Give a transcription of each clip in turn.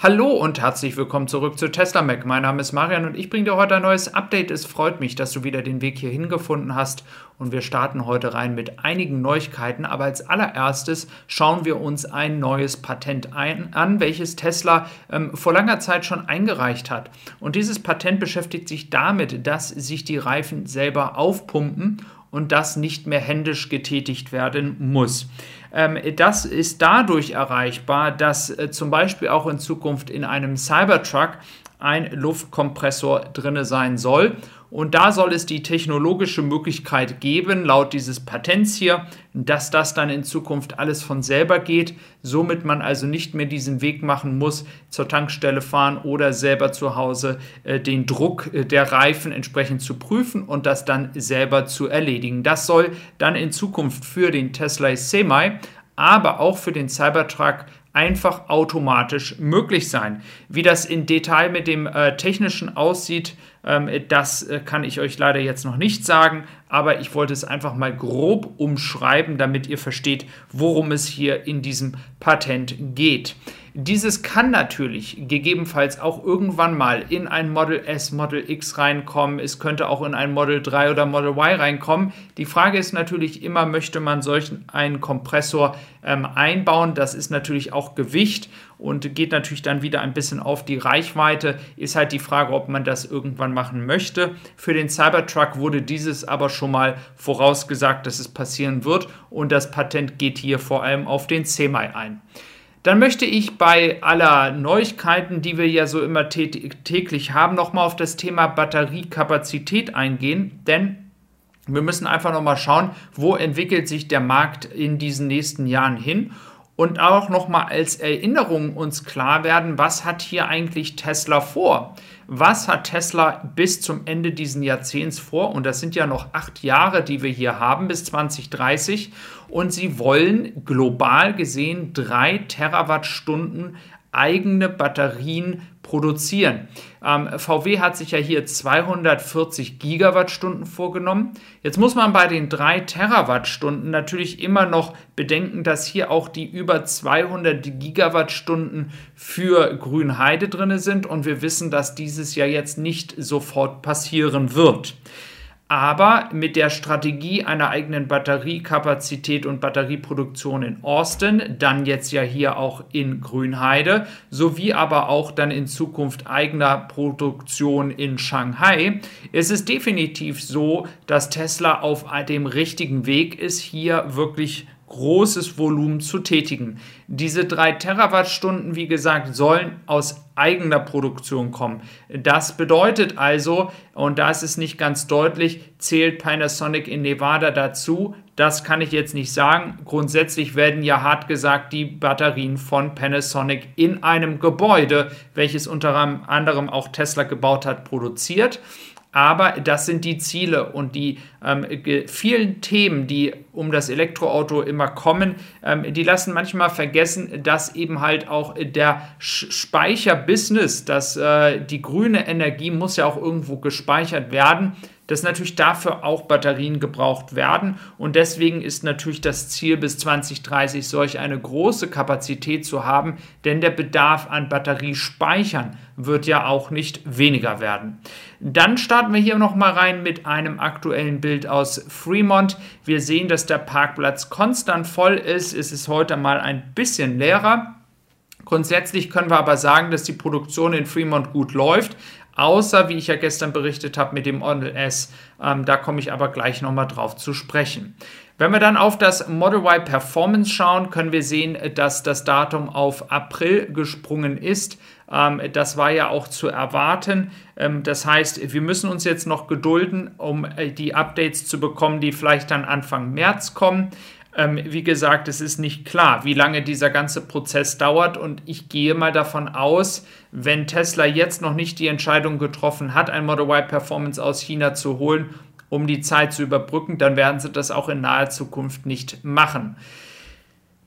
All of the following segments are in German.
Hallo und herzlich willkommen zurück zu Tesla Mac. Mein Name ist Marian und ich bringe dir heute ein neues Update. Es freut mich, dass du wieder den Weg hier hingefunden hast und wir starten heute rein mit einigen Neuigkeiten. Aber als allererstes schauen wir uns ein neues Patent ein, an, welches Tesla ähm, vor langer Zeit schon eingereicht hat. Und dieses Patent beschäftigt sich damit, dass sich die Reifen selber aufpumpen und das nicht mehr händisch getätigt werden muss. Ähm, das ist dadurch erreichbar, dass äh, zum Beispiel auch in Zukunft in einem Cybertruck ein Luftkompressor drin sein soll und da soll es die technologische Möglichkeit geben, laut dieses Patents hier, dass das dann in Zukunft alles von selber geht, somit man also nicht mehr diesen Weg machen muss, zur Tankstelle fahren oder selber zu Hause äh, den Druck äh, der Reifen entsprechend zu prüfen und das dann selber zu erledigen. Das soll dann in Zukunft für den Tesla Semi, aber auch für den Cybertruck einfach automatisch möglich sein. Wie das in Detail mit dem äh, technischen aussieht, ähm, das äh, kann ich euch leider jetzt noch nicht sagen, aber ich wollte es einfach mal grob umschreiben, damit ihr versteht, worum es hier in diesem Patent geht. Dieses kann natürlich gegebenenfalls auch irgendwann mal in ein Model S, Model X reinkommen. Es könnte auch in ein Model 3 oder Model Y reinkommen. Die Frage ist natürlich immer, möchte man solchen einen Kompressor ähm, einbauen? Das ist natürlich auch Gewicht und geht natürlich dann wieder ein bisschen auf die Reichweite. Ist halt die Frage, ob man das irgendwann machen möchte. Für den Cybertruck wurde dieses aber schon mal vorausgesagt, dass es passieren wird und das Patent geht hier vor allem auf den Semi ein. Dann möchte ich bei aller Neuigkeiten, die wir ja so immer täglich haben, nochmal auf das Thema Batteriekapazität eingehen, denn wir müssen einfach nochmal schauen, wo entwickelt sich der Markt in diesen nächsten Jahren hin und auch nochmal als Erinnerung uns klar werden, was hat hier eigentlich Tesla vor? Was hat Tesla bis zum Ende dieses Jahrzehnts vor? Und das sind ja noch acht Jahre, die wir hier haben bis 2030. Und sie wollen global gesehen drei Terawattstunden eigene Batterien produzieren. Ähm, VW hat sich ja hier 240 Gigawattstunden vorgenommen. Jetzt muss man bei den 3 Terawattstunden natürlich immer noch bedenken, dass hier auch die über 200 Gigawattstunden für Grünheide drin sind und wir wissen, dass dieses ja jetzt nicht sofort passieren wird aber mit der Strategie einer eigenen Batteriekapazität und Batterieproduktion in Austin, dann jetzt ja hier auch in Grünheide, sowie aber auch dann in Zukunft eigener Produktion in Shanghai, ist es definitiv so, dass Tesla auf dem richtigen Weg ist, hier wirklich großes Volumen zu tätigen. Diese drei Terawattstunden, wie gesagt, sollen aus eigener Produktion kommen. Das bedeutet also, und da ist es nicht ganz deutlich, zählt Panasonic in Nevada dazu. Das kann ich jetzt nicht sagen. Grundsätzlich werden ja hart gesagt die Batterien von Panasonic in einem Gebäude, welches unter anderem auch Tesla gebaut hat, produziert. Aber das sind die Ziele und die ähm, vielen Themen, die um das Elektroauto immer kommen, ähm, die lassen manchmal vergessen, dass eben halt auch der Speicherbusiness, dass äh, die grüne Energie muss ja auch irgendwo gespeichert werden dass natürlich dafür auch Batterien gebraucht werden. Und deswegen ist natürlich das Ziel bis 2030 solch eine große Kapazität zu haben, denn der Bedarf an Batteriespeichern wird ja auch nicht weniger werden. Dann starten wir hier nochmal rein mit einem aktuellen Bild aus Fremont. Wir sehen, dass der Parkplatz konstant voll ist. Es ist heute mal ein bisschen leerer. Grundsätzlich können wir aber sagen, dass die Produktion in Fremont gut läuft. Außer, wie ich ja gestern berichtet habe, mit dem Model S. Ähm, da komme ich aber gleich nochmal drauf zu sprechen. Wenn wir dann auf das Model Y Performance schauen, können wir sehen, dass das Datum auf April gesprungen ist. Ähm, das war ja auch zu erwarten. Ähm, das heißt, wir müssen uns jetzt noch gedulden, um äh, die Updates zu bekommen, die vielleicht dann Anfang März kommen. Ähm, wie gesagt, es ist nicht klar, wie lange dieser ganze Prozess dauert und ich gehe mal davon aus, wenn Tesla jetzt noch nicht die Entscheidung getroffen hat, ein Model Y Performance aus China zu holen, um die Zeit zu überbrücken, dann werden sie das auch in naher Zukunft nicht machen.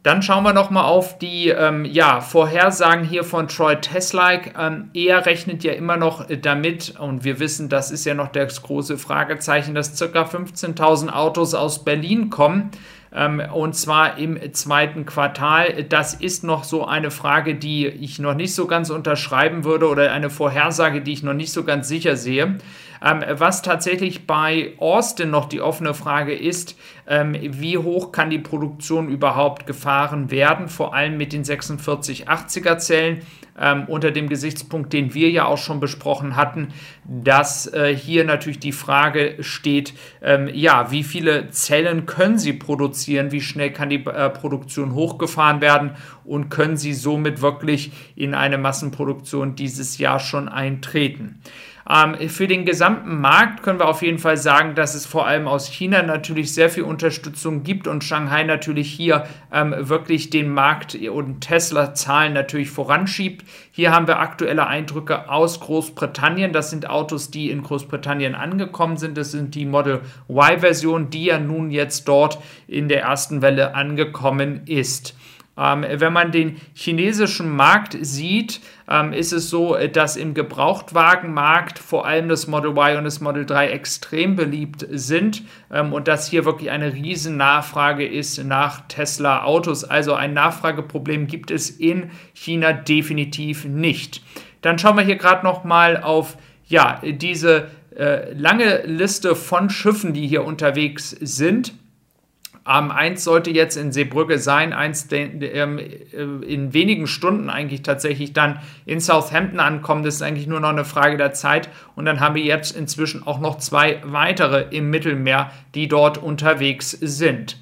Dann schauen wir nochmal auf die ähm, ja, Vorhersagen hier von Troy Teslike. Ähm, er rechnet ja immer noch damit, und wir wissen, das ist ja noch das große Fragezeichen, dass ca. 15.000 Autos aus Berlin kommen. Ähm, und zwar im zweiten Quartal. Das ist noch so eine Frage, die ich noch nicht so ganz unterschreiben würde oder eine Vorhersage, die ich noch nicht so ganz sicher sehe. Ähm, was tatsächlich bei Austin noch die offene Frage ist, ähm, wie hoch kann die Produktion überhaupt gefahren werden, vor allem mit den 4680er Zellen. Ähm, unter dem Gesichtspunkt, den wir ja auch schon besprochen hatten, dass äh, hier natürlich die Frage steht, ähm, ja, wie viele Zellen können Sie produzieren, wie schnell kann die äh, Produktion hochgefahren werden und können Sie somit wirklich in eine Massenproduktion dieses Jahr schon eintreten. Ähm, für den gesamten Markt können wir auf jeden Fall sagen, dass es vor allem aus China natürlich sehr viel Unterstützung gibt und Shanghai natürlich hier ähm, wirklich den Markt und Tesla-Zahlen natürlich voranschiebt. Hier haben wir aktuelle Eindrücke aus Großbritannien. Das sind Autos, die in Großbritannien angekommen sind. Das sind die Model Y-Version, die ja nun jetzt dort in der ersten Welle angekommen ist. Ähm, wenn man den chinesischen Markt sieht, ähm, ist es so, dass im Gebrauchtwagenmarkt vor allem das Model Y und das Model 3 extrem beliebt sind ähm, und dass hier wirklich eine riesen Nachfrage ist nach Tesla Autos. Also ein Nachfrageproblem gibt es in China definitiv nicht. Dann schauen wir hier gerade noch mal auf ja, diese äh, lange Liste von Schiffen, die hier unterwegs sind. Ähm, eins sollte jetzt in Seebrücke sein, eins ähm, äh, in wenigen Stunden eigentlich tatsächlich dann in Southampton ankommen. Das ist eigentlich nur noch eine Frage der Zeit. Und dann haben wir jetzt inzwischen auch noch zwei weitere im Mittelmeer, die dort unterwegs sind.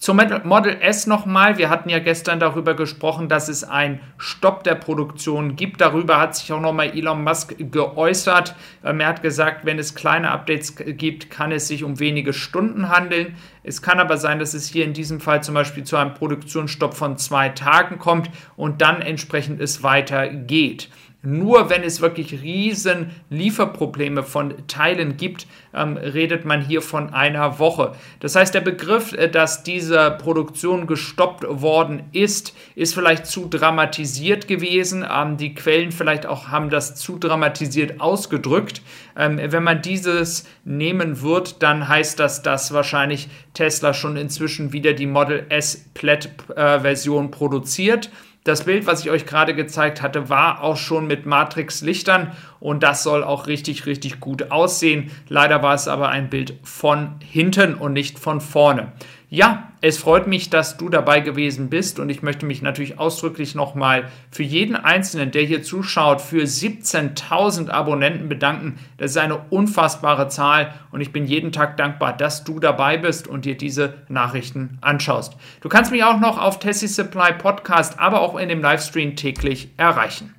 Zum Model S nochmal. Wir hatten ja gestern darüber gesprochen, dass es einen Stopp der Produktion gibt. Darüber hat sich auch nochmal Elon Musk geäußert. Ähm, er hat gesagt, wenn es kleine Updates gibt, kann es sich um wenige Stunden handeln. Es kann aber sein, dass es hier in diesem Fall zum Beispiel zu einem Produktionsstopp von zwei Tagen kommt und dann entsprechend es weitergeht. Nur wenn es wirklich riesen Lieferprobleme von Teilen gibt, ähm, redet man hier von einer Woche. Das heißt, der Begriff, äh, dass diese Produktion gestoppt worden ist, ist vielleicht zu dramatisiert gewesen. Ähm, die Quellen vielleicht auch haben das zu dramatisiert ausgedrückt. Ähm, wenn man dieses nehmen wird, dann heißt das, dass wahrscheinlich Tesla schon inzwischen wieder die Model S Plaid-Version äh, produziert. Das Bild, was ich euch gerade gezeigt hatte, war auch schon mit Matrix-Lichtern und das soll auch richtig, richtig gut aussehen. Leider war es aber ein Bild von hinten und nicht von vorne. Ja, es freut mich, dass du dabei gewesen bist und ich möchte mich natürlich ausdrücklich nochmal für jeden Einzelnen, der hier zuschaut, für 17.000 Abonnenten bedanken. Das ist eine unfassbare Zahl und ich bin jeden Tag dankbar, dass du dabei bist und dir diese Nachrichten anschaust. Du kannst mich auch noch auf Tessie Supply Podcast, aber auch in dem Livestream täglich erreichen.